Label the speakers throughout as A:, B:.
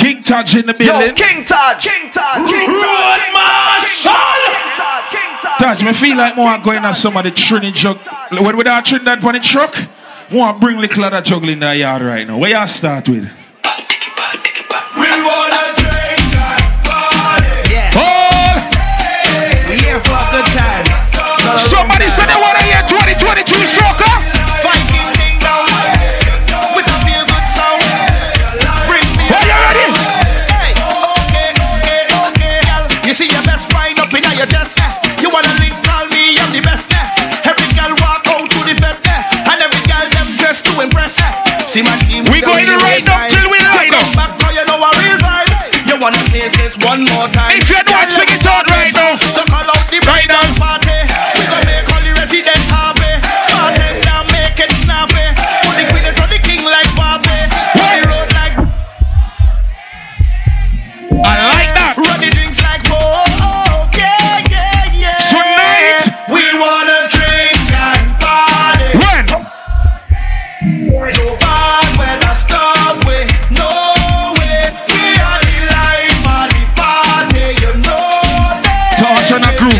A: King Taj in the building.
B: Yo, King Taj. King Taj. King
A: Road Marshal. Taj, me feel like more going on some of the Trinity jug. When we that Trinidad on the truck, want to bring little of that juggle in the yard right now. Where y'all start with?
C: We wanna drink and party.
D: Yeah,
A: Oh,
D: we here for a good time.
A: Somebody said they want to hear 2022
B: soca. To impress. eh? See my team.
A: We going to up till we light up.
B: back now, you know a real vibe. You wanna taste this one more time.
A: If you don't sing it out right now.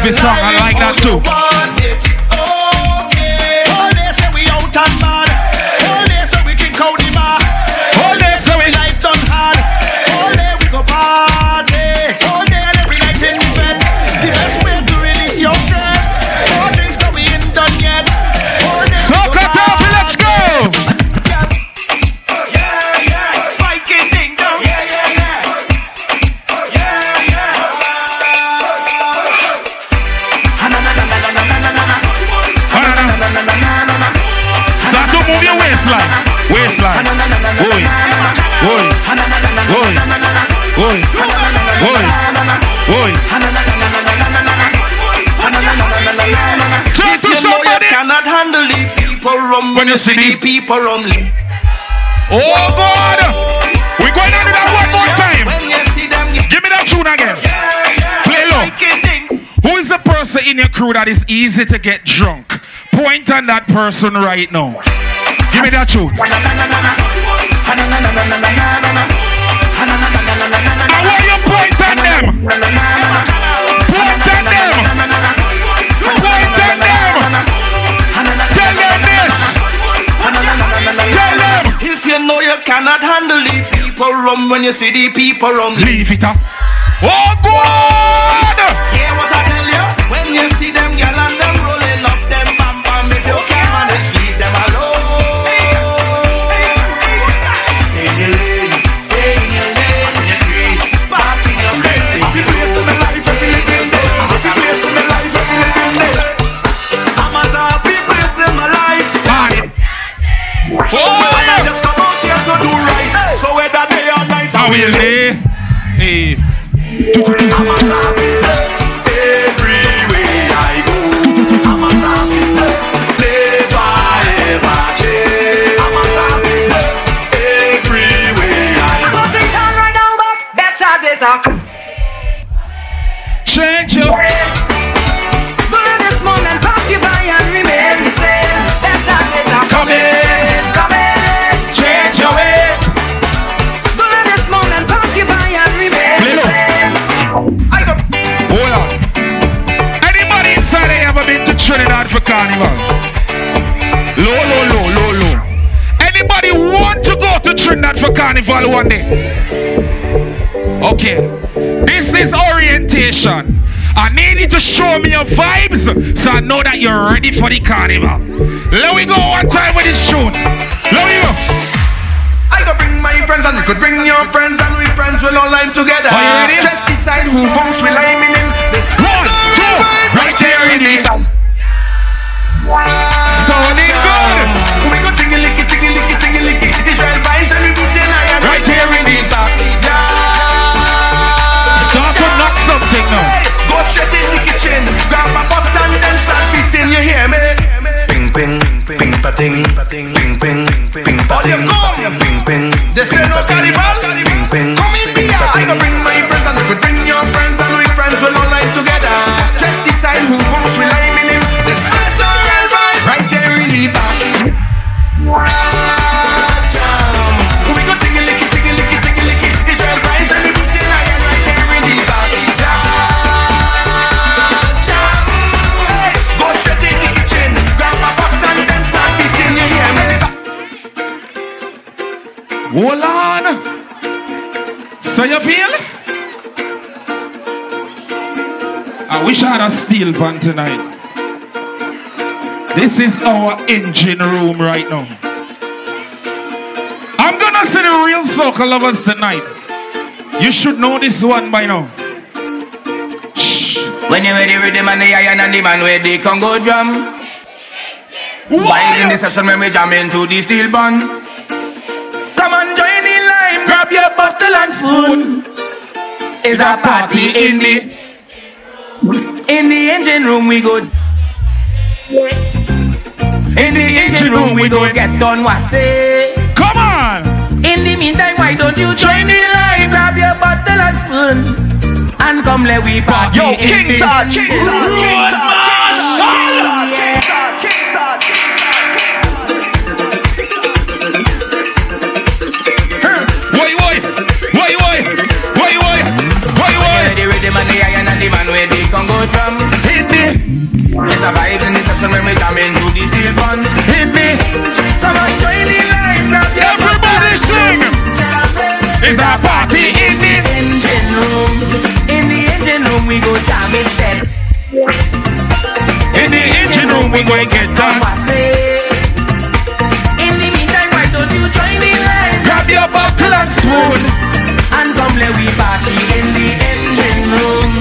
B: On
A: song, I like that too.
B: People rum
A: When you see
B: the people rum.
A: Oh God. We're going to do that one more time.
B: When you see them, you
A: Give me that tune again. Play low. Who is the person in your crew that is easy to get drunk? Point on that person right now. Give me that tune. I want you point on them.
B: Know you cannot handle the people rum when you see the people rum.
A: Leave it up. Oh God.
B: Hear what I tell you? When you see them them night,
A: for carnival one day? Okay. This is orientation. I need you to show me your vibes so I know that you're ready for the carnival. Let we go one time with this tune. Let we go.
B: I go bring my friends and you could bring your friends and we friends will all line together.
A: Are you ready?
B: Just decide who votes will I'm in. This
A: One, two, right here in the
E: patín, patín, pim, pim, pim, patín, patín, pim.
B: De ser no
A: canibal. So you feel? I wish I had a steel pan tonight. This is our engine room right now. I'm gonna see the real soca lovers tonight. You should know this one by now. Shh.
F: When you ready with the man, the iron and the man with the Congo drum. Vibe in the session when we jam into the steel band. Spoon. It's a party in the in the engine room we go. In the engine room we go get done what say.
A: Come on!
F: In the meantime, why don't you join the line, grab your bottle and spoon, and come let we party
E: Yo,
F: in
E: King Todd, King Todd. King Todd,
F: We
A: going get
F: say. In the meantime, why don't you join the line?
A: Grab your buckle and spoon.
F: And come let we party in the engine room.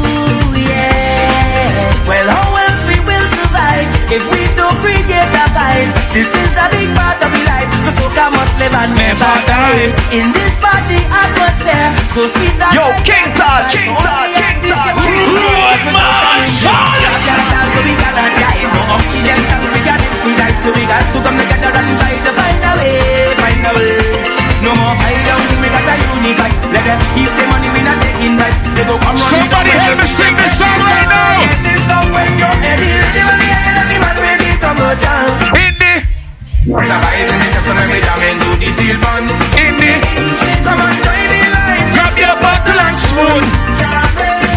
F: Ooh, yeah. Well, how else we will survive if we don't create a vibe? This is a big part of the life, so soca must live and never die. In this party atmosphere, so sweet that
E: Yo, King Todd, King Todd, oh, King
A: Run, man!
F: So we no got life, so we got to come together and a a. No more we gotta unify. Let them keep the money, we not taking back. They go come running
A: Somebody help me now.
F: Get this when you're ready, ready, the jam into the steel band.
A: in
F: Come on, join the line.
A: grab your bottle and spoon.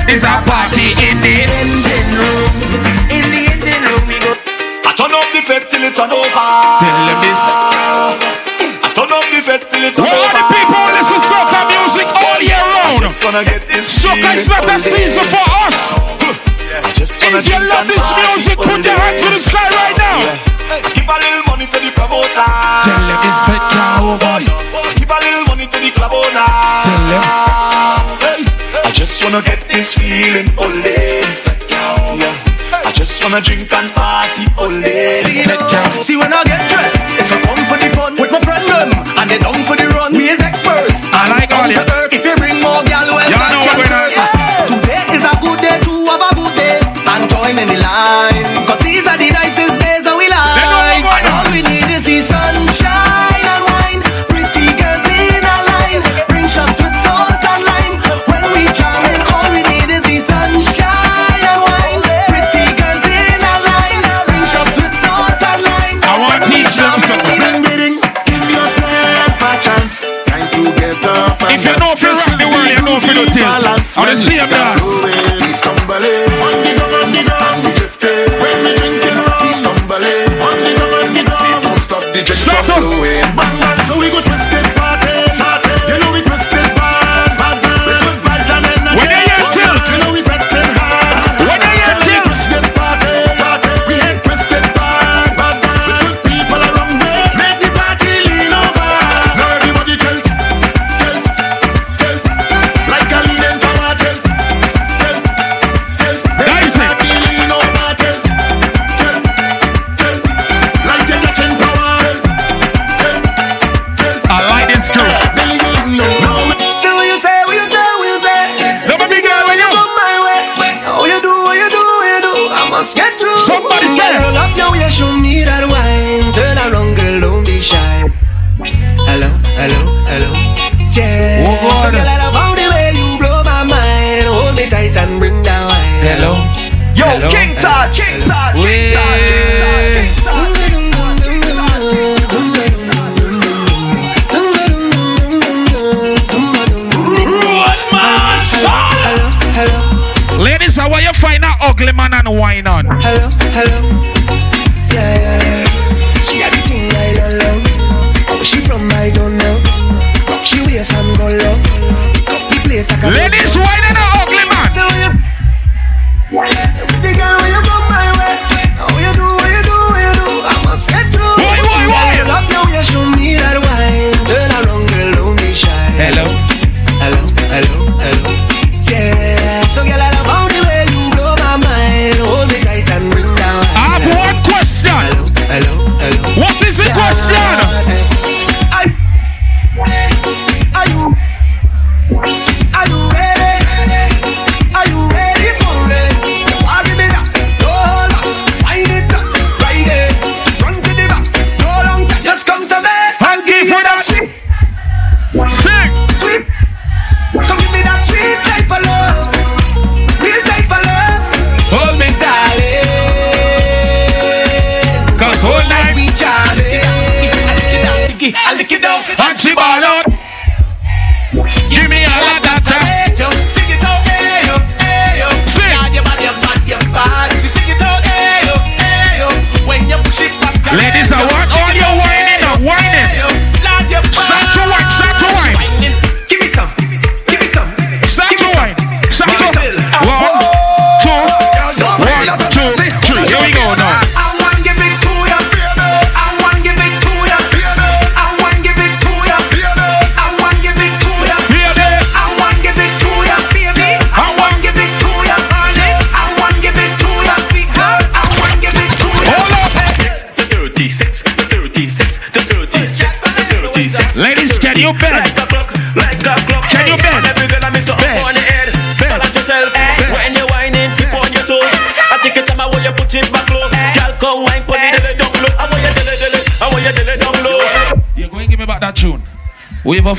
A: It's a party in the
F: Engine room, in the engine room we go.
E: I turn up the fed till it turn over.
A: Tell them this.
E: I turn up the fed till it turn over.
A: are the people who listen soca music all year round?
E: Just wanna get this
A: Soca is not a season for us.
E: I just wanna
A: If you love this music,
E: all
A: put your hands to the sky right now.
E: I give a little money to the promoter.
A: Tell them it's better over.
E: I give a little money to the club owner.
A: Tell them.
E: I just wanna get this feeling only. Yeah. I just wanna drink and party only.
B: See when I get dressed, it's a
A: Ladies,
B: what?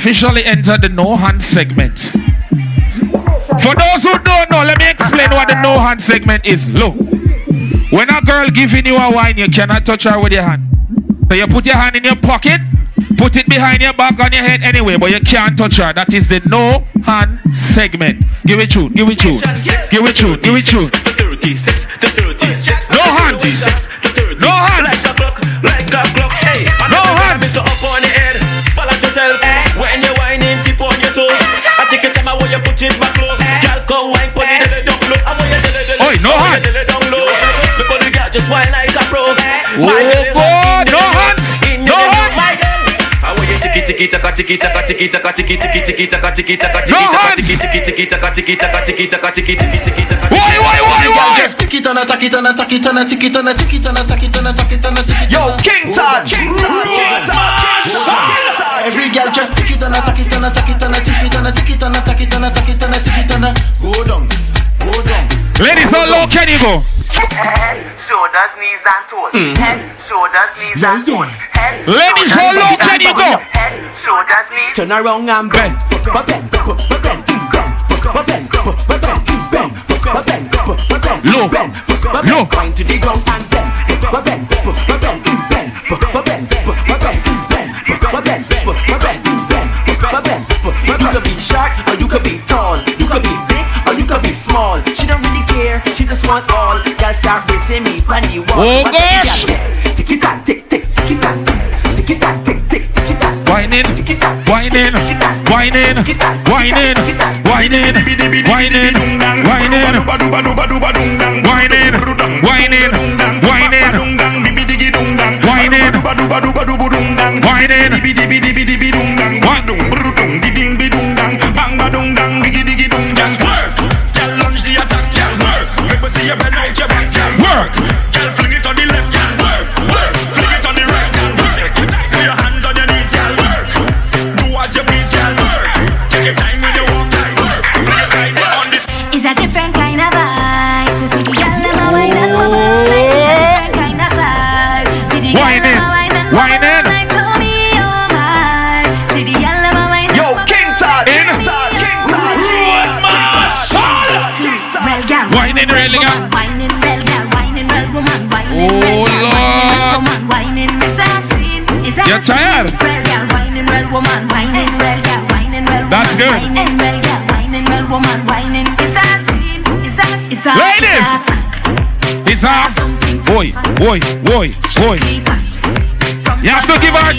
A: Officially entered the no hand segment. For those who don't know, let me explain what the no hand segment is. Look, when a girl giving you a wine, you cannot touch her with your hand. So you put your hand in your pocket, put it behind your back on your head anyway, but you can't touch her. That is the no hand segment. Give it tune, give it tune, give it tune, give it tune.
C: The 36, the 36.
A: No hands.
C: 36, the 36.
A: No hands.
C: Like a clock, like a clock. Hey,
A: No hands.
C: up on the head. Balance yourself. When I'm gonna tell it.
A: Oi, no
C: the girl
A: no. No
G: Yo, King
H: Taj. King Taj.
G: Every girl just tick it and a tack it and a tack it and a tick it and a tick it and a tack it and a tack it and a tick it and a go down, go down.
A: Ladies, how low can you go?
D: Head, shoulders, knees and toes. Head, shoulders, knees and toes. Head,
A: Ladies, how low can you go?
D: Head, shoulders, knees.
H: Turn around and bend. Bend. Bend. Bend. Bend. Bend. Bend.
A: Low.
H: Bend.
A: Low.
H: Wind to the ground and bend. Bend. Bend. Bend. Bend. Small. She don't really care. She just want all. Girl start racing me the wall.
A: Oh, gosh.
H: Tick it and tick tick tick it and tick it and tick tick tick it and
A: Whining, whining, whining, whining, whining, whining, whining, whining, whining, whining, whining, whining. Work.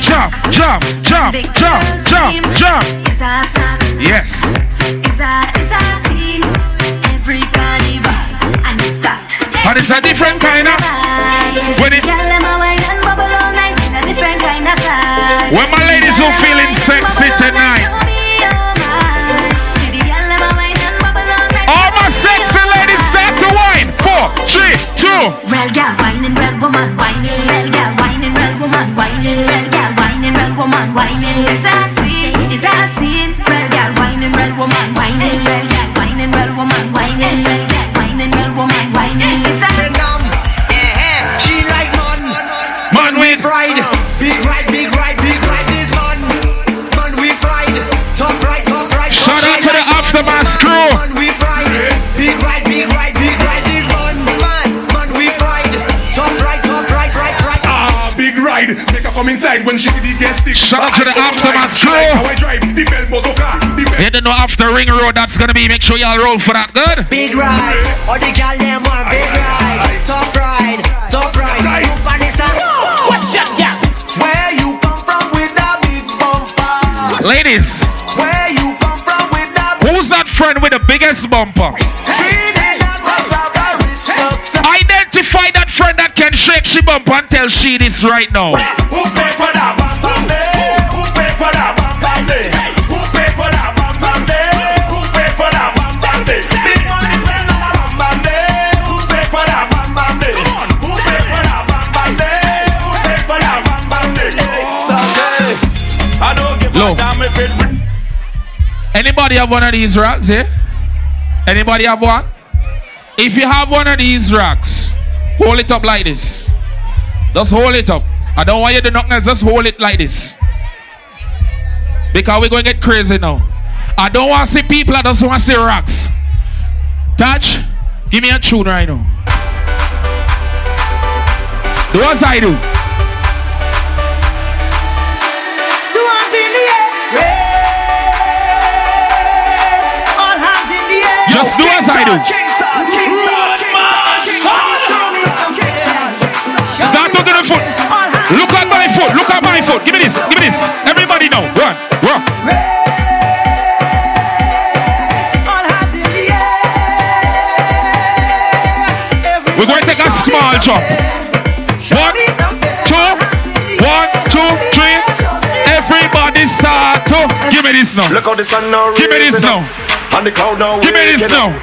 A: Jump, jump, jump, jump, jump, jump.
I: It's a snack.
A: Yes.
I: It's a, it's a scene. Every carnival. And it's that.
A: But it's a different kind of. When it-
I: Girl, them a wine and bubble all night in a different kind of style.
A: When my ladies who feeling sexy tonight. All my sexy ladies start to wine. Four, three, two.
I: Real girl whining, real woman whining, real girl whining, real woman whining, real girl whining, real woman
J: come inside when she see the guest stick.
A: Shout out to the
J: Eyes open
A: Aftermath
J: wide.
A: crew.
J: How I drive the bell motor car.
A: You don't know after Ring Road that's gonna be. Make sure y'all roll for that. Good.
K: Big ride, all the gal them want big ride. Top ride, top ride.
J: Right.
K: Look this side. Question, yeah. Where you come from with that big bumper?
A: Ladies,
K: Where you come from with that
A: who's that friend with the biggest bumper?
K: Trinidad
A: friend that can shake she bumper and tell she this right now.
J: Who pay for that bam bam day? Who pay for that bam bam day? Who pay for that bam bam day? Who pay for that bam bam day? Big money spend on a bam bam day. Who pay for that bam bam day? Who pay for that bam bam day? Who pay for that bam bam day? Someday, I don't give a damn if it.
A: Anybody have one of these rocks here? Anybody have one? If you have one of these rocks, hold it up like this. Just hold it up. I don't want you to knock this, just hold it like this. Because we're going to get crazy now. I don't want to see people, I just want to see rocks. Touch, give me a tune right now. Do as I do.
K: Hands in the air. Raise. All hands in the air.
A: Just do as I do. Foot. Look at my foot. Give me this. Give me this. Everybody know. One. One.
K: All hands in the air.
A: We're going to take a small jump. One, two, one, two, three. Everybody start to. Give me this now.
C: Look how the sun now
A: Give me this now.
C: And the crowd now
A: Give me this now.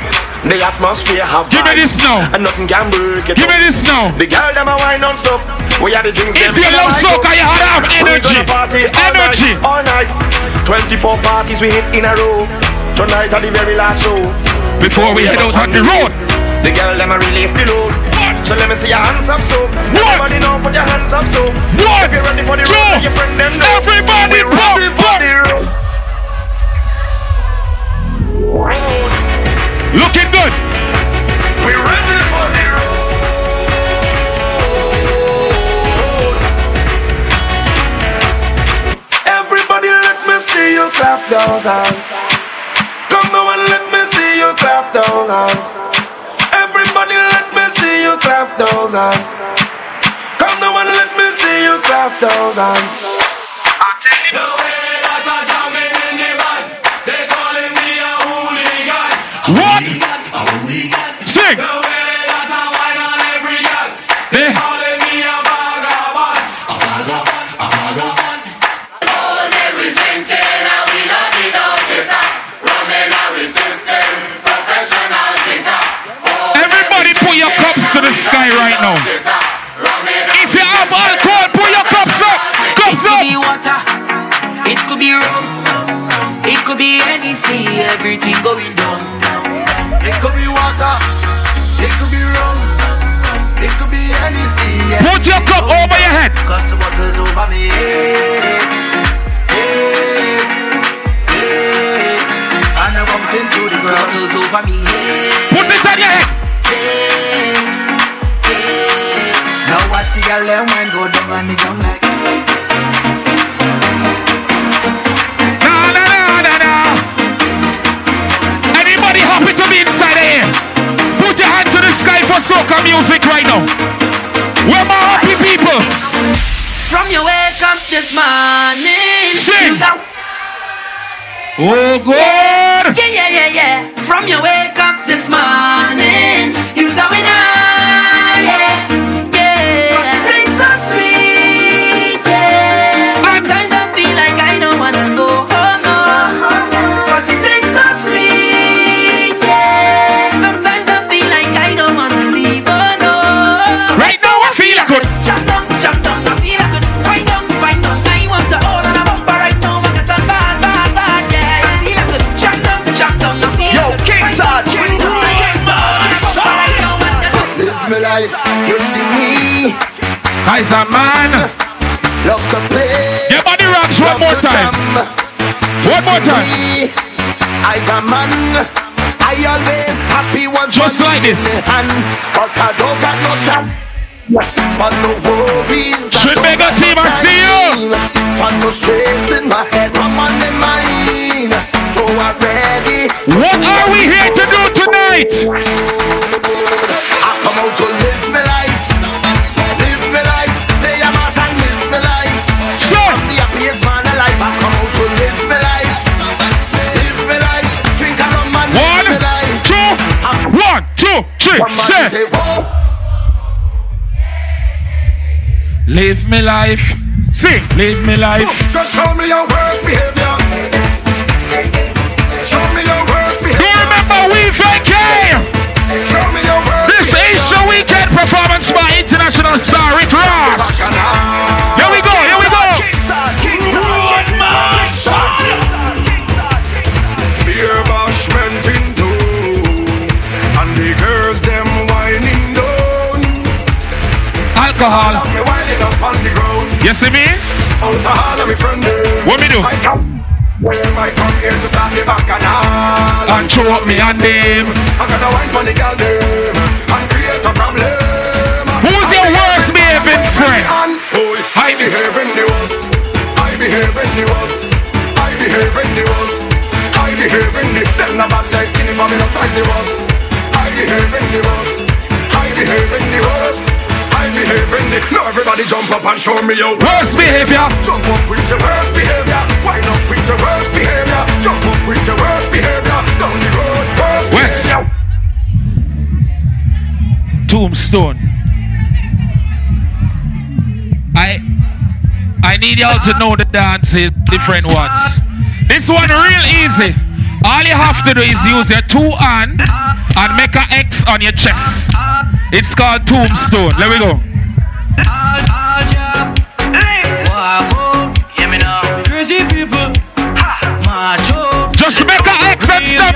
C: The atmosphere have
A: Give me this now.
C: And nothing can break it
A: Give
C: up.
A: me this now.
C: The girl them a wine non-stop. We are the drinks
A: If you love soca, you have energy.
C: party all
A: Energy.
C: night, all night. 24 parties we hit in a row. Tonight are the very last show.
A: Before we head out on the road.
C: The girl them a release the load. So let me see your hands up so. Everybody know put your hands up so.
A: One,
C: If you're ready for the road your friend them know.
A: Everybody
C: We ready for the road those hands. Come now and let me see you clap those hands. Everybody, let me see you clap those hands. Come now and let me see you clap those hands.
F: Be any sea, everything going down.
K: It could be water. It could be rum. It could be any sea.
A: Put your cup over your head.
K: Cause the bottle's over me. Hey, hey, hey. And I bumps into the ground.
F: Bottles over me head.
A: Put it on your head.
K: Now watch the girl them wine go down on the ground
A: for soca music right now. we're my happy people?
F: From your
L: wake up this morning. Sing. Oh God. Yeah, yeah, yeah, yeah.
F: From
A: your
F: wake
A: up this
F: morning. But no worries.
A: Should make a team, I see you.
F: For no stress in my head, I'm on my mind. So I'm ready.
A: What are we here to do tonight?
F: Live
A: me life. Sing, live me life.
K: Just show me your worst behavior. Show me your worst
A: Do
K: behavior.
A: you remember we VK?
K: Show me your worst
A: This Asia weekend performance by international star Rick Ross. Here we go, here we go.
K: Beer bashment in tune. And the girls them whining down.
A: Alcohol. You see me?
K: Out of all of me friend.
A: What me do?
K: I come. I come here to start the back and all.
A: And throw up me and them.
K: I gotta wine for the girl them. And create a problem.
A: Who's your worst behaving friend?
K: I behave in the worst. I behave in the worst. I behave in the worst. I behave in the them the bad guys skinny for me no size the worst. I behave in the worst. I behave in the worst. I behave in. Now everybody jump up and show me your
A: Worst behavior.
K: Jump up with your worst behavior. Wind up with your worst behavior. Jump up with your worst behavior. Down the road, worst
A: West.
K: behavior.
A: Tombstone. I I need y'all to know the dances, different ones. This one real easy. All you have to do is use your two hand and make a X on your chest. It's called Tombstone. Let me go.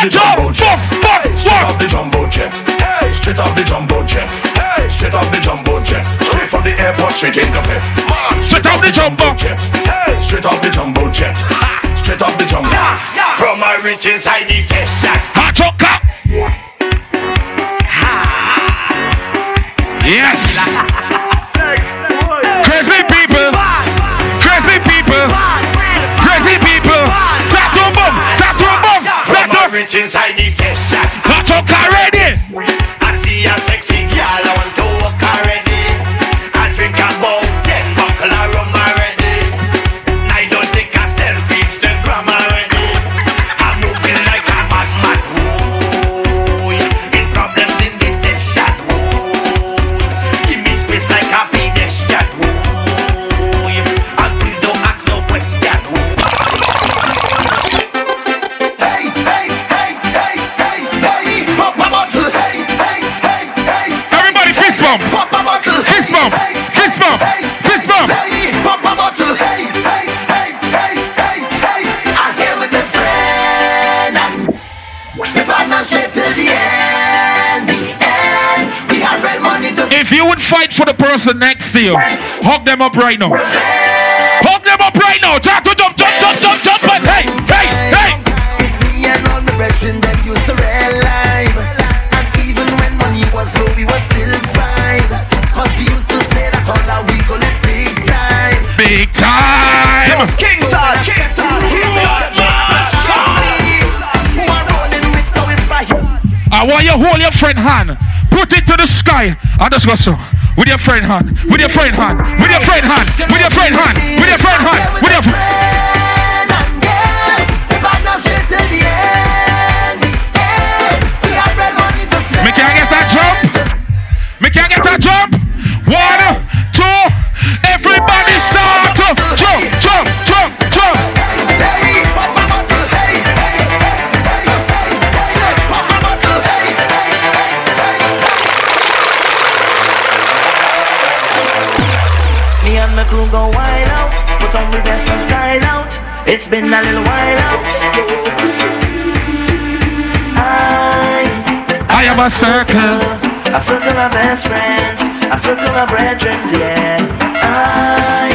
L: Up.
A: Buff, buff,
J: Straight off the jumbo jet. Hey, straight off the jumbo jet. Hey, straight off the jumbo jet. Straight from the airport, straight in the fit.
A: Straight off the jumbo.
J: jet. Hey, straight off the jumbo jet. Straight off the jumbo. From my rich inside the session.
A: Macho cop. Yes.
J: Inside the session.
A: Macho car ready.
J: fight for the person next to you. Hug them up right now. Hug them up right now. Jump, jump, jump, jump, jump, jump.
F: Hey, hey, hey, It's Me and all the brethren that used to relive And even when money was low we were still fine Cause we used to
A: say that all that we go let big time Big time
F: King
A: Todd,
H: King Todd, King Todd
A: I want you to hold your friend hand Put it to the sky. I just got some. With your friend hand, with your friend hand, with your friend hand, with your friend hand, with your friend hand, with your friend. Me can't get that jump. Me can't get that jump.
F: Been a little while out. I,
A: I am a circle.
F: a circle of best friends, a circle of brethren, yeah. I,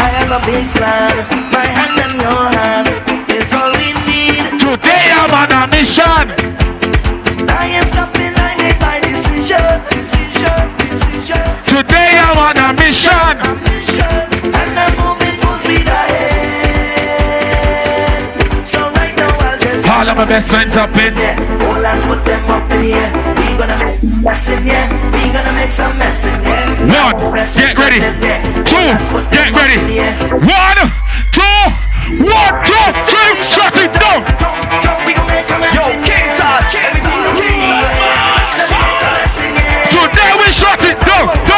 F: I have a big plan. My hand in your hand is all we need.
A: Today I'm on a mission.
F: I stopping, I make my decision, decision, decision.
A: Today I'm on a my best friends up in.
F: yeah. All hands put them up in here. We gonna make mess in here. We gonna make some mess in here.
A: One, get ready.
F: up in here. All
A: Two, get ready.
F: here.
A: One, two, one, two, three, shut it down.
F: Don't, don't, we gonna make a mess
H: Yo,
F: in
H: King
F: here.
H: Todd, everything you
F: We gonna make a mess in here.
A: Today we shut it down.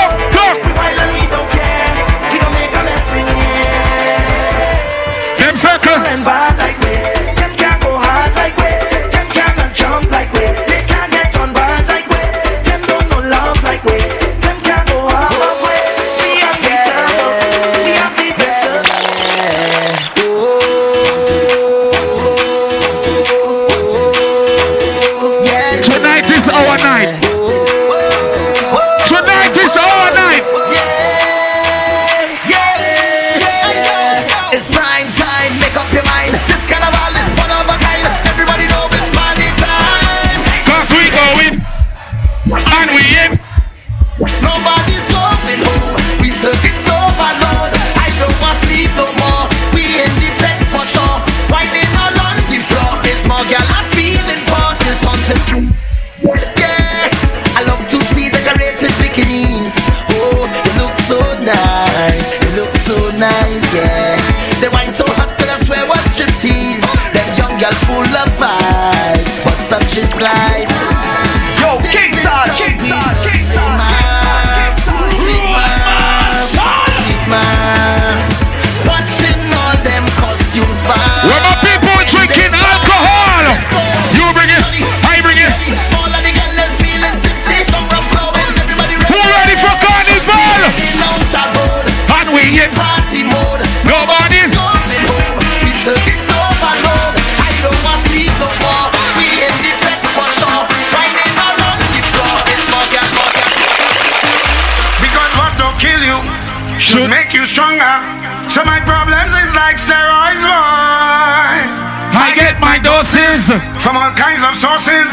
A: Doses.
B: From all kinds of sources.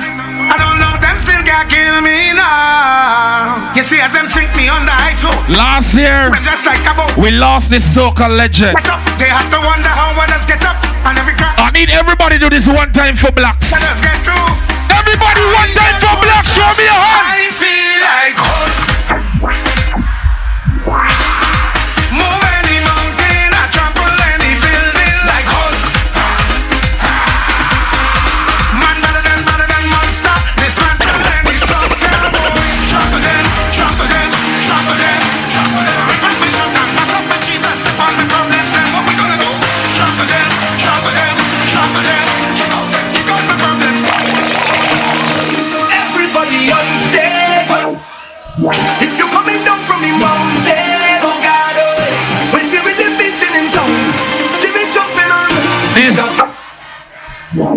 B: I don't know, them still can't kill me now. You see, as them sink me under ice flow.
A: Last year,
B: just like
A: we lost this so-called legend.
B: They have to wonder how others get up. And every crack
A: I need everybody to do this one time for blacks. Everybody one time for blacks. Show me your hand.
B: I feel like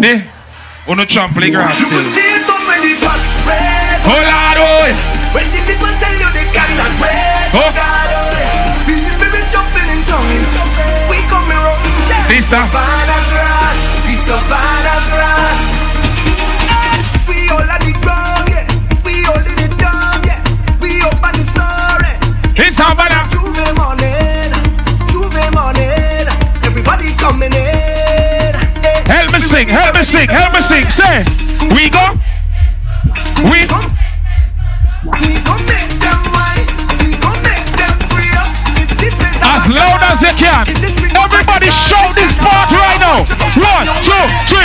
B: this,
F: on the
A: trampoline grass
F: You could
A: still.
F: see it on when the.
A: Oh Lord, oh.
F: When the people tell you they cannot wait,
A: Oh.
F: God, oh, feel the spirit jumping in town. We coming round there.
A: This,
F: Savannah grass, the savannah
B: sing, help me sing. Say, we go. We go. As loud as they can. Everybody shout this part right now. One, two, three.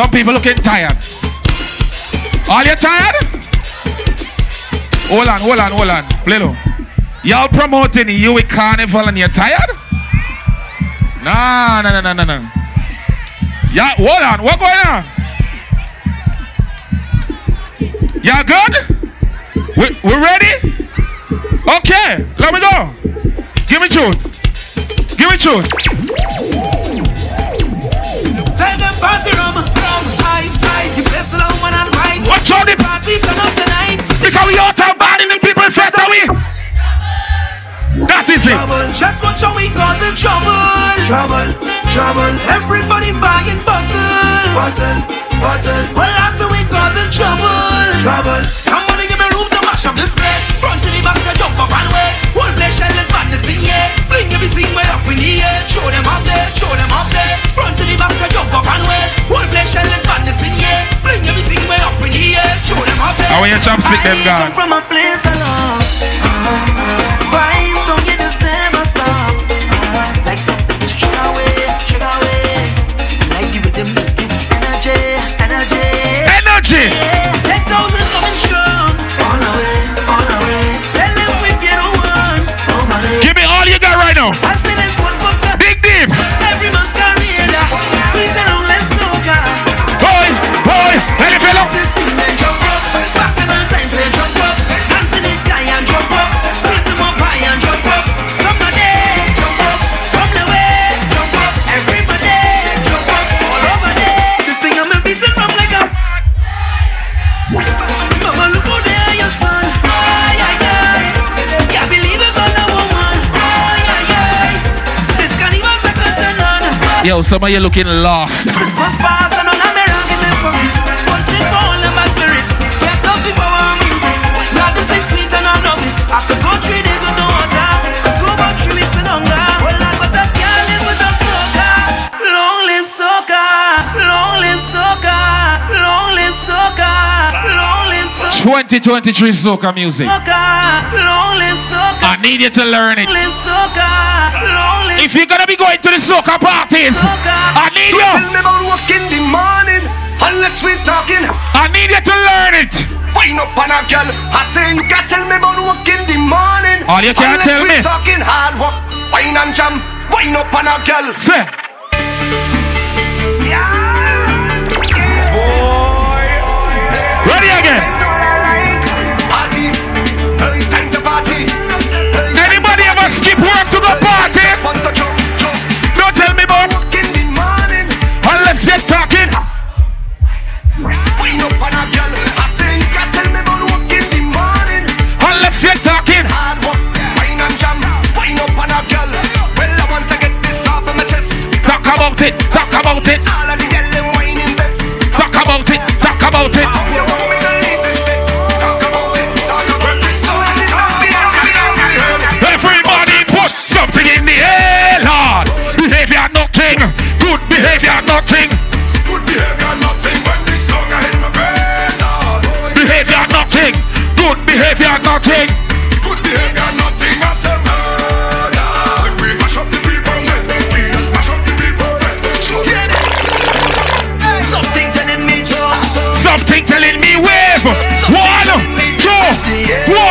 B: Some people looking tired. Are you tired? Hold on, hold on, hold on. Play. Y'all promoting you with carnival and you're tired? Nah, nah, nah, nah, nah, nah. Yeah, hold on. What going on? Y'all good? We, we ready? Okay, let me go. Give me tune. Give me tune.
F: Tell them pass the rum, and right.
B: The
F: Party turn up tonight.
B: because we out and bad the people fed away. That is it.
F: Trouble, just watch how we causing trouble.
M: Trouble, trouble,
F: Everybody buying bottles.
M: bottles, bottles,
F: Well, that's how we causing trouble.
M: trouble.
F: Somebody give me room to mash up this place. Front to the back, to jump up and away. Whole place shell is madness in here. Bring everything way up in the air. Show them up there, show them up there. Front to the back, to jump up and away. Whole place shell is madness in here. Bring everything way up
B: How when your chopstick them
F: I
B: gone?
F: from a place of love. Vibes don't get this never stop. Like something just trigger away, trigger away. Like you with them mystic energy, energy.
B: Energy.
F: Ten thousand coming strong. On the way, on the way. Tell them if you don't want. Oh my.
B: Give me all you got right now. Yo, some of you looking lost.
F: Christmas pass and on a mirror give me for it. Punching for all of my spirits. Can't stop the power of music. Love this thing sweet and I love it. After go three days with no water, go about three weeks hunger. Well, I but I can't live without soca. Long live soca. Long live soca. Long live soca. Long live soca.
B: 2023 soca music.
F: Long live soca.
B: I need you to learn it.
F: Long live soca. Long
B: If you
A: We're gonna be going to the soca parties. I need you.
K: tell me about work in the morning unless we talking.
A: I need you to learn it.
K: Wind up on a girl. I say you can't tell me about work in the morning.
A: Oh, you can't tell me.
K: talking hard work. Wine and jam. Wind up on a girl.
A: Say. Ready again.
K: That's all I like. Party. Hey, time to party. Hey,
A: Anybody ever skip work to go party? About it. Talk about it.
K: All of the girl them whining best.
A: Talk about it. Talk about it.
K: You want me to leave this fit? Talk about it. Talk about it. So I sit down, down,
A: Everybody put something in the air, Lord. Behavior nothing. Good behavior nothing.
J: Good behavior, nothing when this song I hit my brain, Lord.
A: Behavior nothing. Good behavior nothing. Two,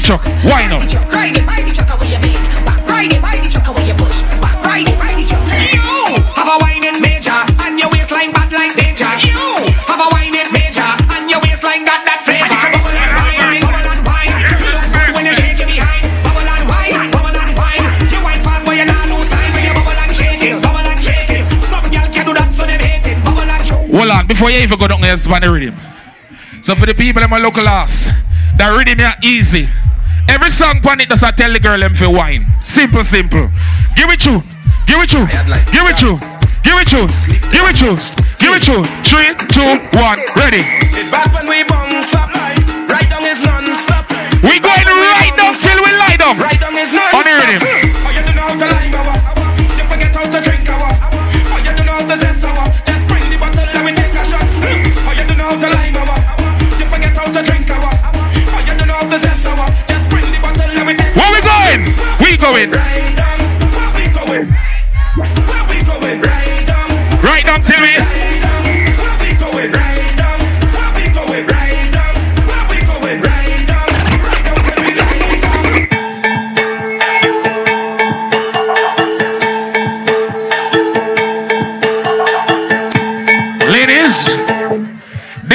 K: the
F: truck.
A: Why not?
F: Ride the truck, ride it, ride the truck where you been. Ride it, ride the truck where you push. Ride it, ride the truck. You have a whining major and your waistline bad like danger. You have a whining major and your waistline got that flavor. Bubble and wine, bubble and wine. Look good when you shake it behind. Bubble and wine, bubble and wine. You wine fast but you not lose when you bubble and shake it, bubble and shake it. Some girl can do that so they hate it. Bubble and shake
A: Hold on. Before you even go down there, span the rhythm. So for the people in my local house, the rhythm is easy. Every song on it does I tell the girl them for wine. Simple, simple. Give it you. Give it you. Give it you. Give it you. Give it you. Give it you. Three, two, one. Ready.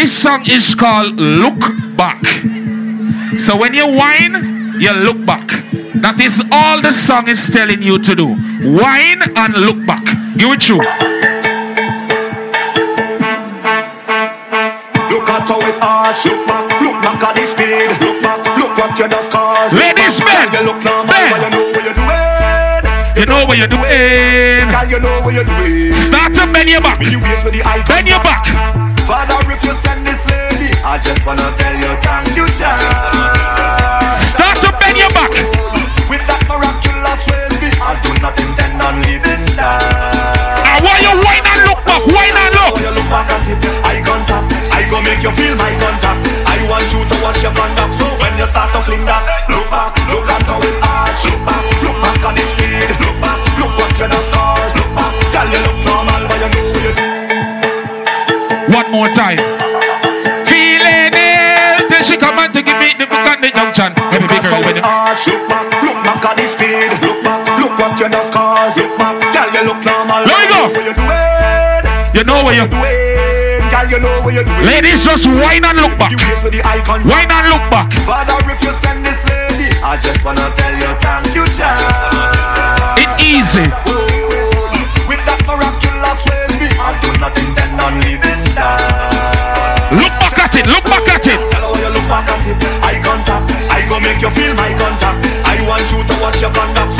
A: This song is called Look Back. So when you whine, you look back. That is all the song is telling you to do. Whine and look back. Give it through.
K: Look at how it arch. Look back, look back at the speed. Look back, look what you just caused.
A: Ladies, men,
K: You look normal,
A: men.
K: you know what you're doing.
A: You know what you're doing.
K: Girl, you know what you're doing.
A: Start to bend your back.
K: When you with the eye
A: Bend your back.
K: Father, if you send this lady, I just wanna tell you thank you, child.
A: Start to bend your back.
K: With that miraculous ways, me, I do not intend on leaving that.
A: I want you whine and look back. Whine and look.
K: You look back at it, eye contact. I go make you feel my contact. I want you to watch your conduct.
A: more time. Feeling ill till she come and to give me the book on the junction.
K: Every
A: big girl
K: with Look back, look back at the speed. Look back, look what you just caused. Look back, girl, you look normal.
A: Let go.
K: You know where you're doing. Girl, you know where you're doing.
A: Ladies, just whine and look back. Whine and look back.
K: Father, if you send this lady, I just wanna tell you thank you,
A: easy. Oh, oh, oh. With that miraculous I do not intend
N: on leaving it, look back at it. Tell you look back at it. Eye contact. I go make you feel my contact. I want you to watch your
A: conduct.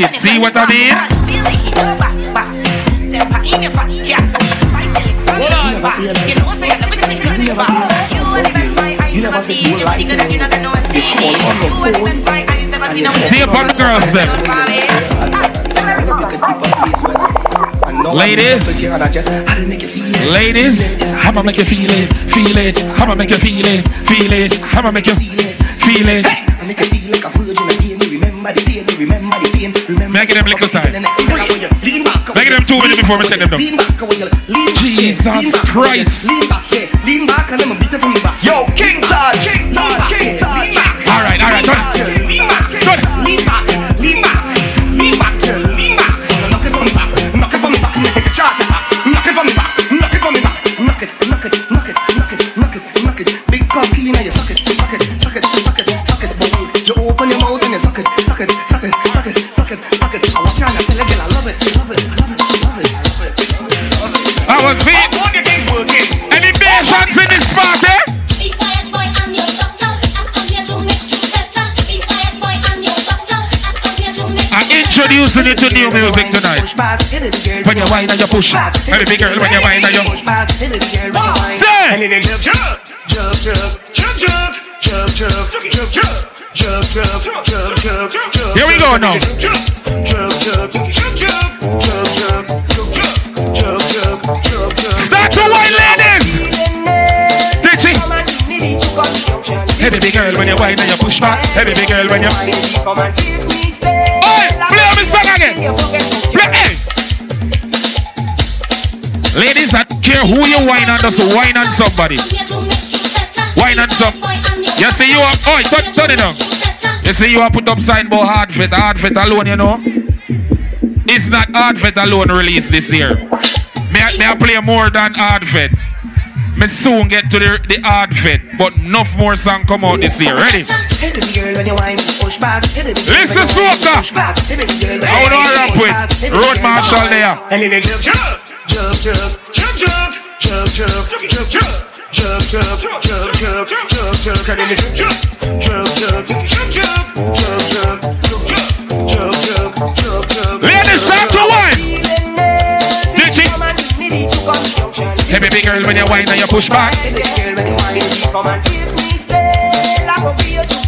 N: it.
A: See what I mean?
N: Hold on. You never see you
A: See. Upon the girls, then. Ladies, ladies, how I make you feel it, feel it, how I make you feel it, feel it, how I make you feel it. Feel it. Make them little time. Make them two minutes before we take them down. Jesus Christ.
B: Yo, King Todd, King Todd, King Todd. listening to
A: new music tonight. When you whine and you push, every big girl when you whine and you. Say.
B: Jump, jump, jump, jump, jump, jump, jump.
A: Here we go now. Start to white ladies. Did she? Hey baby girl, when you whine and you push back. Hey baby girl, when you again. Play. Ladies, I don't care who you whine on, just whine on somebody.
O: here to make you better.
A: Whine on some. You see you up. Oh, turn, turn it down. You see you are put up sign about hard fit, hard fit alone, you know. It's not hard fit alone release this year. May I, may I play more than hard fit? Me soon get to the, the fit, but enough more song come out this year. Ready?
D: Listen,
A: Soca. How do I rap with? Road Marshall there.
B: And then they jump, jump, jump, jump, jump, jump, jump, jump, jump, jump. Jump, jump, jump, jump, jump, jump, jump, jump, jump, jump, jump, the girl when you whine and you push back.
A: Girl when you whine, come and me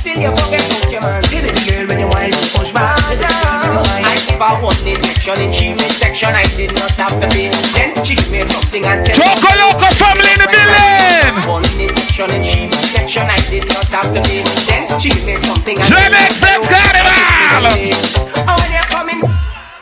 A: till you forget man. The girl when you whine, you push back.
D: I give her one injection and she made section. I did not have to pay. Then she made something and tell
A: Choco Loco family in the building.
D: One injection and she made. I did not have to pay. Then she made something and
A: they're
D: oh, coming.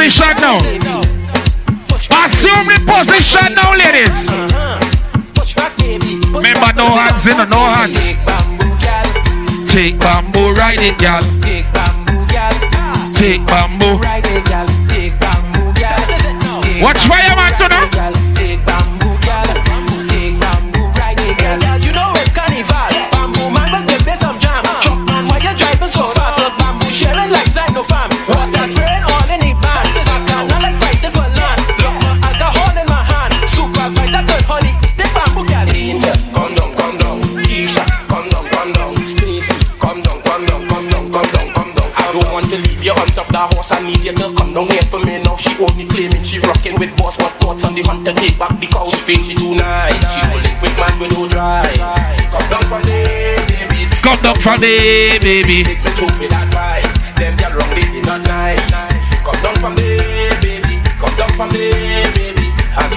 A: position now. Assume the position now, ladies. Remember, no hands in, no hands.
D: Take bamboo,
A: ride it, y'all.
D: Take bamboo, y'all.
A: Take bamboo.
D: ride it, girl.
A: Watch
D: fire, man.
P: On the hunt to take back the cow. She thinks she too nice. She will link with man with no drive. Come down from there, baby.
A: Come down from there, baby.
P: Make me with that vibe. not nice. Come down from there, baby. Come down from there, baby. I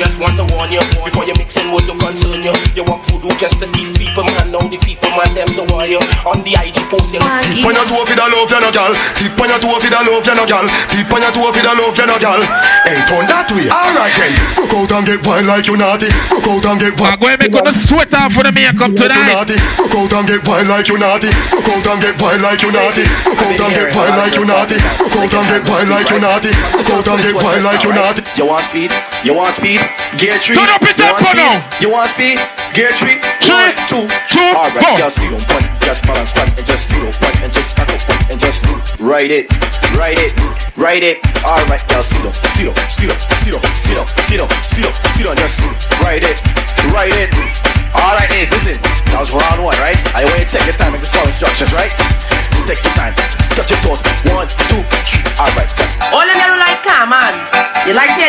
P: just want to warn you before you mix in with the concern you. You walk voodoo just to give people man. Now the people man them the warrior on the IG post. You know.
Q: Tip on your toe for the love you no gal. Tip on your toe for the love you no gal. Tip on your toe for the love you no gal. Hey, turn that way. Alright then. Broke out and get wild like you naughty. Broke out and get wild.
A: I'm going to make the sweat off for the makeup tonight.
Q: Naughty. Broke out and get wild like you naughty. Broke out and get wild like you naughty. Broke out and get wild like you naughty. Broke out and get wild like you naughty. Broke out and get wild like you naughty.
R: You want speed? You want speed? Gear three.
A: Turn up
R: want speed?
A: now.
R: You want speed? Gear three.
A: Three,
R: One, two,
A: two,
R: Alright,
A: go.
R: just zero one, just balance one, and just zero one, and just back up one, and just ride it, ride it, ride it. Alright, just sit up, sit up, sit up, sit up, sit up, sit up, sit up, sit up, just ride it, ride it. Alright, hey, listen, that was round one, right? I want you to take your time and just follow instructions, right?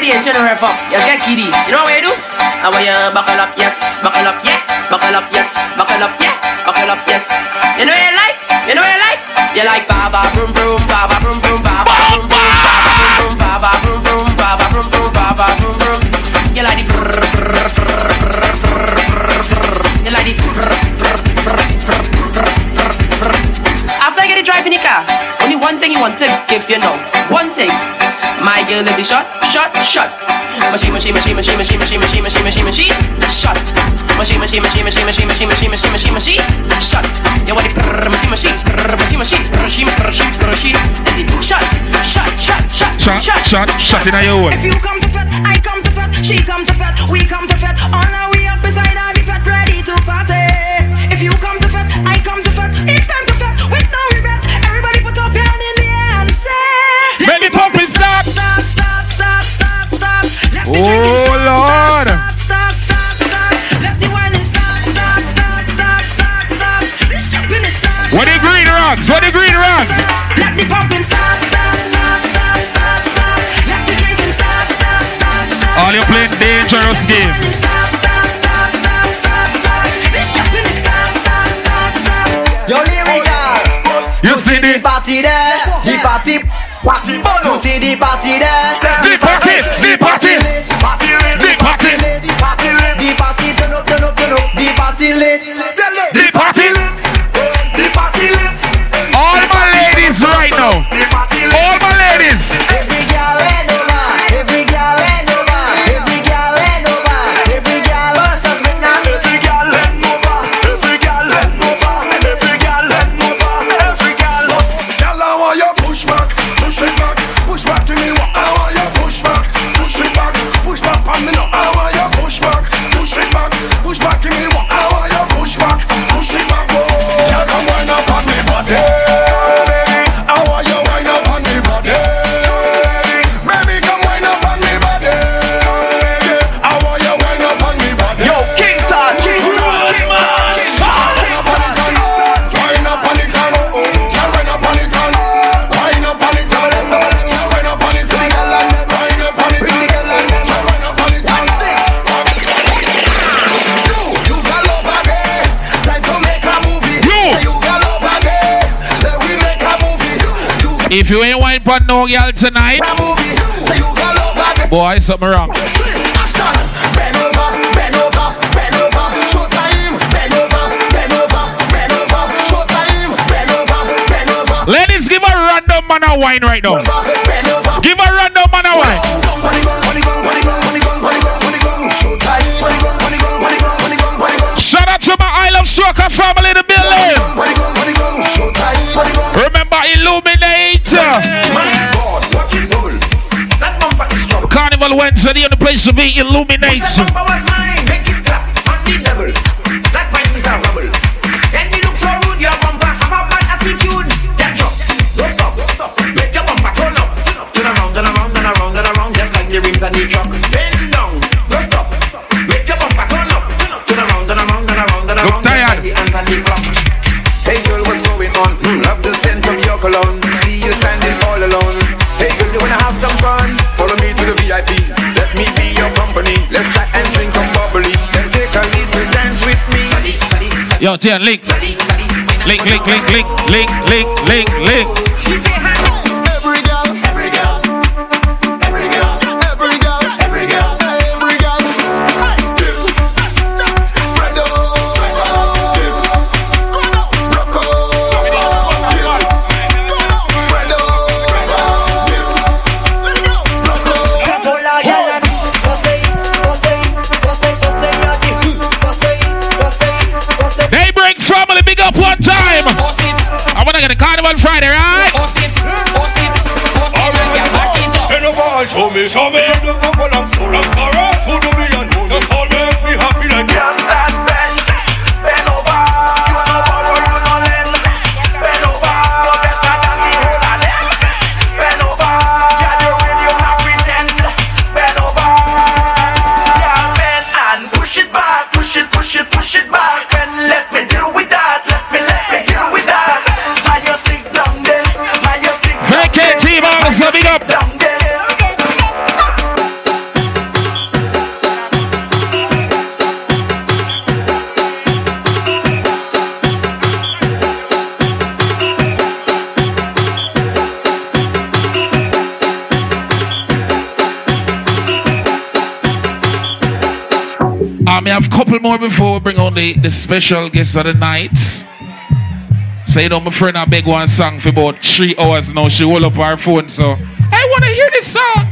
S: Teddy and General rev up. You get giddy. You know what you do? I want you buckle up, yes, buckle up, yeah, buckle up, yes, buckle up, yeah, buckle up, yes. You know what you like? You know what you like? You like baba vroom vroom, baba vroom vroom, baba vroom vroom, baba vroom vroom, baba vroom vroom, baba vroom vroom, baba vroom vroom. You like the. You like the. After I get it driving the car, only one thing you want to give you know. One thing. My girl is the shot, shot, shot. Machine, machine, machine, machine, machine, machine, machine, machine, machine, machine, shot. Machine, machine, machine, machine, machine, machine, machine, machine, machine, machine, shot. You want the brrr, machine, machine, machine, machine, machine, machine, machine, shot, shot, shot, shot,
A: Shot, shot, shot in your hole.
T: If you come to fat, I come to fat, she come to fat, we come to fat. On
A: Oh, Lord. What the green? What the green All you playing dangerous You see the
D: party there? The party. Party, you see the party there?
A: The party.
K: Push it back, push back to me. What I want you push back, push it back, push back on me now.
A: If you ain't wine for no girl tonight, boy, something wrong. Ladies, give a random man a wine right now. Give a random man a wine. Wednesday, the only place to be illuminate. Yo, Tian, link. Link, link, link, link, link, link, link, link.
B: show me
K: the,
A: the special guest of the night. So you know, my friend I beg one song for about three hours now. She hold up her phone, so I wanna hear this song.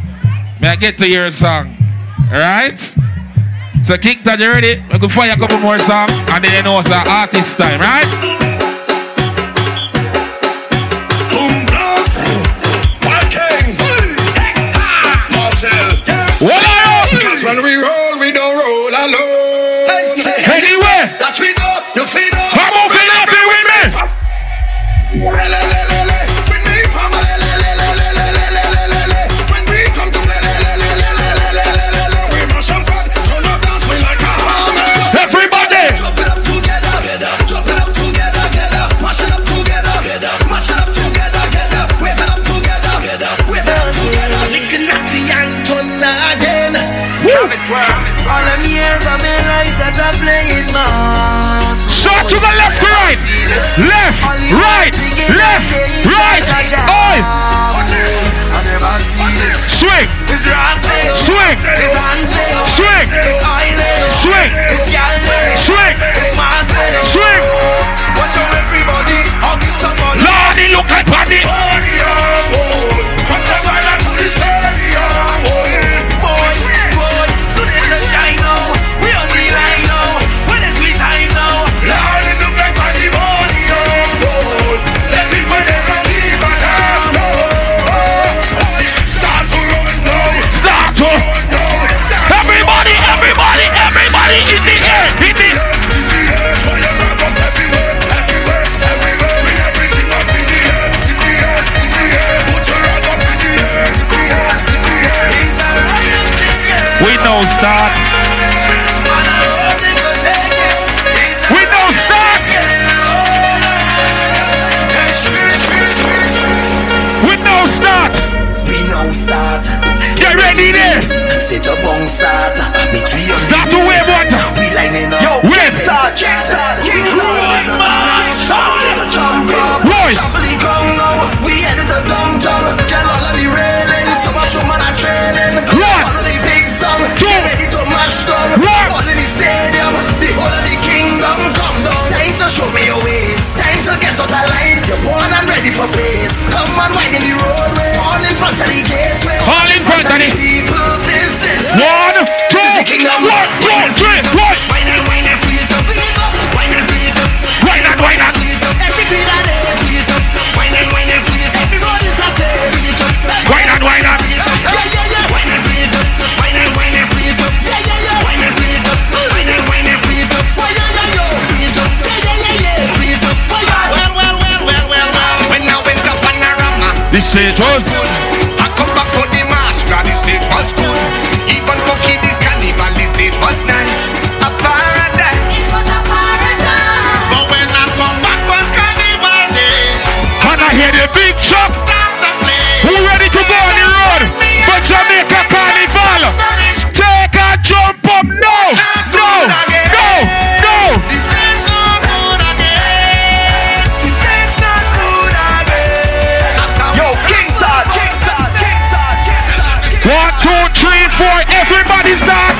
A: May I get to hear a song? Alright? So kick that you ready? We can find a couple more songs and then you know it's an artist time, right? Swing. Swing. Swing. Swing. start. We don't start. We don't start. We don't start. Get ready there.
K: Set up on start.
A: Start to wave what?
K: We lining up.
A: Yo, wave.
K: Touch. for. Come on, wine in the roadway. All in front of the gateway.
A: All in front of the
K: people.
A: One, two, one, two, three, one.
K: bitch. Toast.
A: He's not.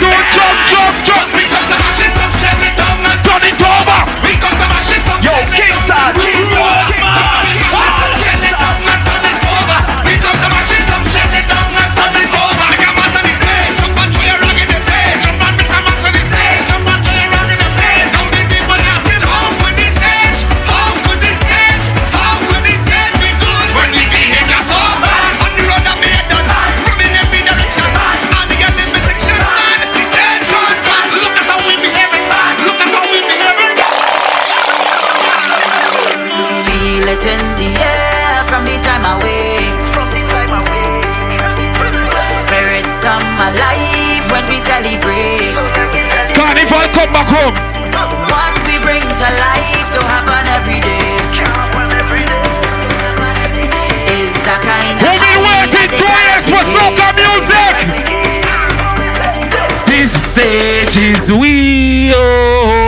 B: We.
A: Oh,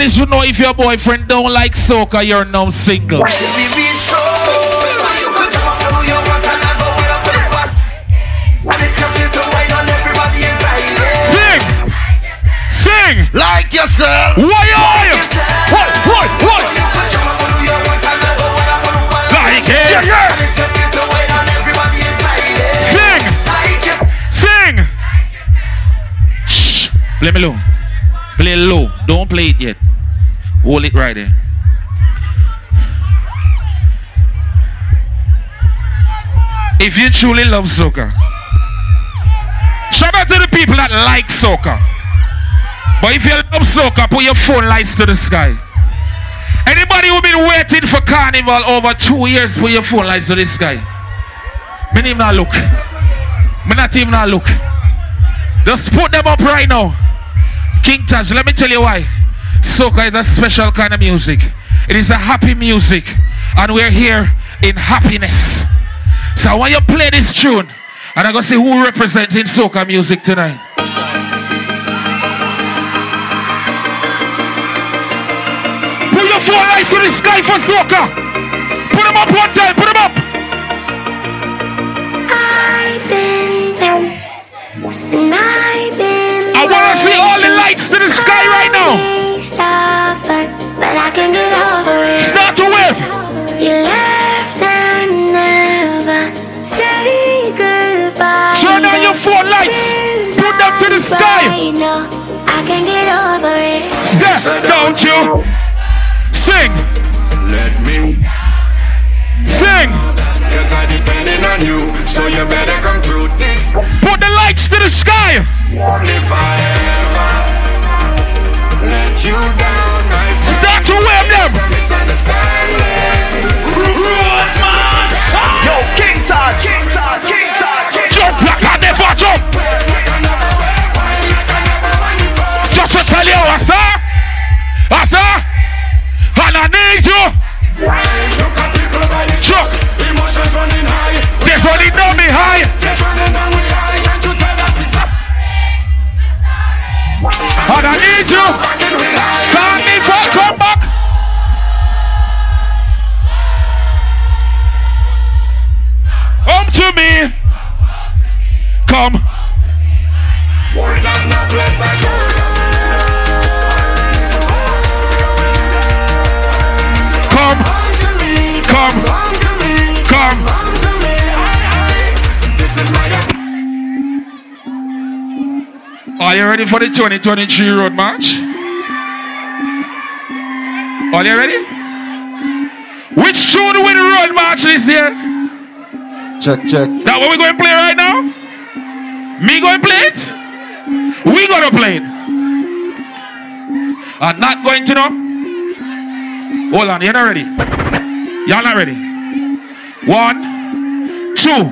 A: ladies who know if your boyfriend don't like soca, you're now single.
B: we reach so. So you could jump up to your want and go where up and back. And if you feel to wine on everybody inside it.
A: Sing! Sing!
B: Like yourself.
A: Why are you? What? What? What?
B: So you could jump up to your want and go where up and back.
A: Like it.
B: Yeah, yeah. And if you feel to wine on everybody inside it.
A: Sing!
B: You.
A: Sing! Shh. Play me low. Play low. Right. If you truly love soca, shout out to the people that like soca. But if you love soca, put your phone lights to the sky. Anybody who been waiting for carnival over two years, put your phone lights to the sky. Me name not look. Me not even not look. Just put them up right now. King Taj, let me tell you why. Soca is a special kind of music. It is a happy music. And we're here in happiness. So when you play this tune, and I'm gonna see who representing soca music tonight. Put your four lights to the sky for soca. Put them up one time, put them up.
U: I've been there, and I've been
A: I wanna see all the lights to the sky right now.
U: Stop, but, but I can get over it.
A: Start to wave.
U: You left and never say goodbye.
A: Turn on your four lights. Put them to the sky.
U: I know I can get over it.
A: Step, don't you? Sing,
K: Let me.
A: sing.
K: Cause I depending on you, so you better come through this.
A: Put the lights to the sky.
K: If I ever let you down, I
A: Start to wave them.
H: Yo, King Taj. King Taj. King. King
A: Jump like I never jump. Just to tell you, what's up? What's up? And I need you.
K: Look at people by
A: Chuck.
K: Emotions running high.
A: They running down me high. And I need you.
K: Rocking we high.
A: Come back. Come to me. Come. Come. Are you ready for the 2023 road march? Are you ready? Which tune will the road march this year?
V: Check, check.
A: That what we're going to play right now? Me going to play it? We going to play it. I'm not going to know. Hold on, you're not ready. Y'all not ready. One, two,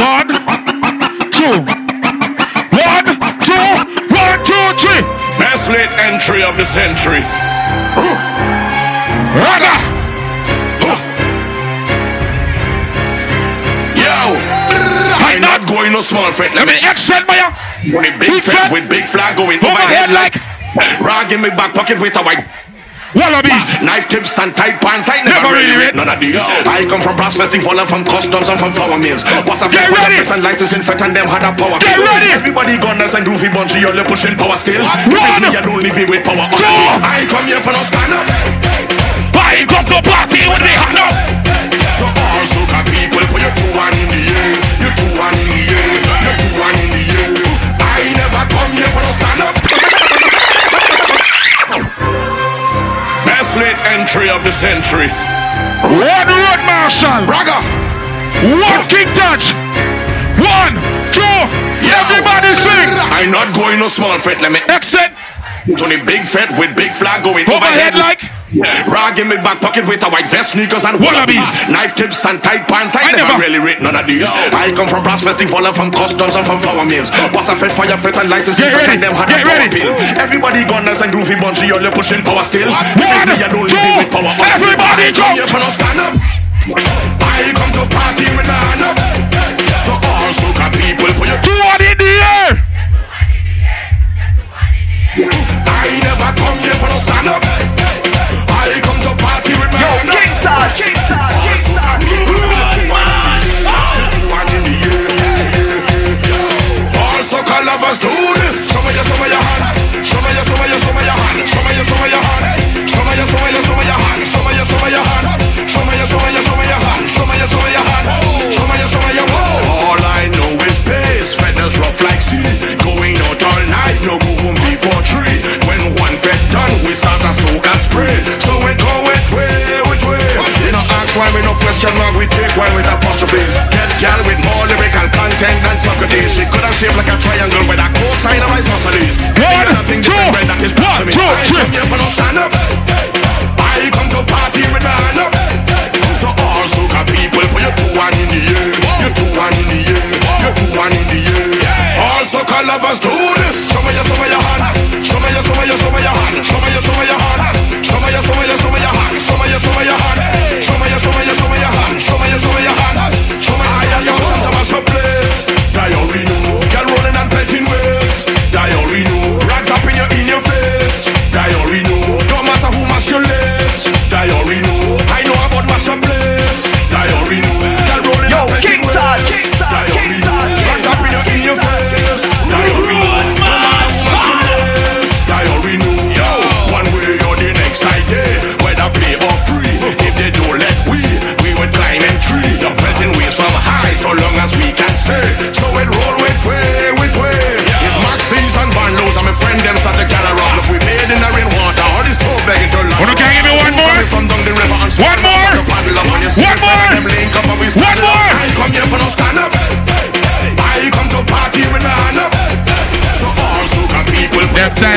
A: one, two, one, two, one, two, three.
J: Best late entry of the century.
A: Raga.
J: Yo, I'm not going no small fret.
A: Let me extend my
J: With big flag, with big flag going
A: Overhead
J: overhead like rag in my back pocket with a white
A: wallabies.
J: Knife tips and tight pants. I never,
A: Never
J: really read none of these. I come from brass festival and from customs and from flour mills. What's a
A: Get
J: festival
A: ready.
J: fit and licensing fit and them had a power.
A: Get
J: bill.
A: ready.
J: Everybody gunners and goofy bunch, you're pushing power still.
A: One.
J: me alone leave me with power.
A: Two.
J: I come here for no stand up.
A: Why I come to party with the hand up.
J: So all soca people, put your two hand in the air. Your two hand in the air. Your two hand in the air. I never come here for no stand Late entry of the century.
A: One road marshal.
J: Braga.
A: One king touch. One, two. Everybody sing.
J: I'm not going no small fete, let me
A: exit.
J: Only big fete with big flag going
A: Overhead like?
J: Rag in my back pocket with a white vest, sneakers and wallabies. Knife tips and tight pants. I,
A: I
J: never,
A: never-
J: really rate none of these. I come from brass festival and from customs and from flower mills. What's a fet, fire fet and license
A: ready,
J: and them had
A: get
J: a
A: ready.
J: pill. Everybody gunners and groovy bunchy, you're pushing power still.
A: One,
J: me alone,
A: two,
J: with power.
A: everybody
J: I come
A: jump.
J: here for no stand up. I come to party with my hand up. So all soca people put your
A: Two on in the air.
J: I never come here for no stand up. One. Get gal with more lyrical content than Socrates. She could have shaped like a triangle with a cosine of isosceles.
A: One,
J: nothing
A: two,
J: different, that is
A: one, two,
J: I come here for no stand up. I come to party with my hand up. So all soca people, put your two hand in the air. Your two hand in the air. Your two hand in the air. All soca lovers do this. Show me your, show me your hand. Show me your, show me your, show me your hand. Show me your, show me your hand.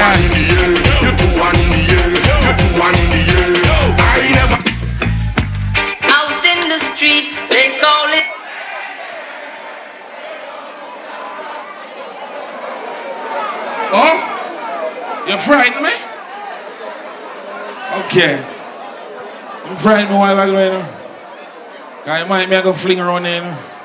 J: Put
A: Them
J: your two hand
A: tired.
J: in the air. Your two hand in the air. Your two hand in the air. I never.
W: Out in the street, they call it.
A: Oh? You frightened me? Okay. You frightened me while I go. Cause you might me I go fling around there. You know?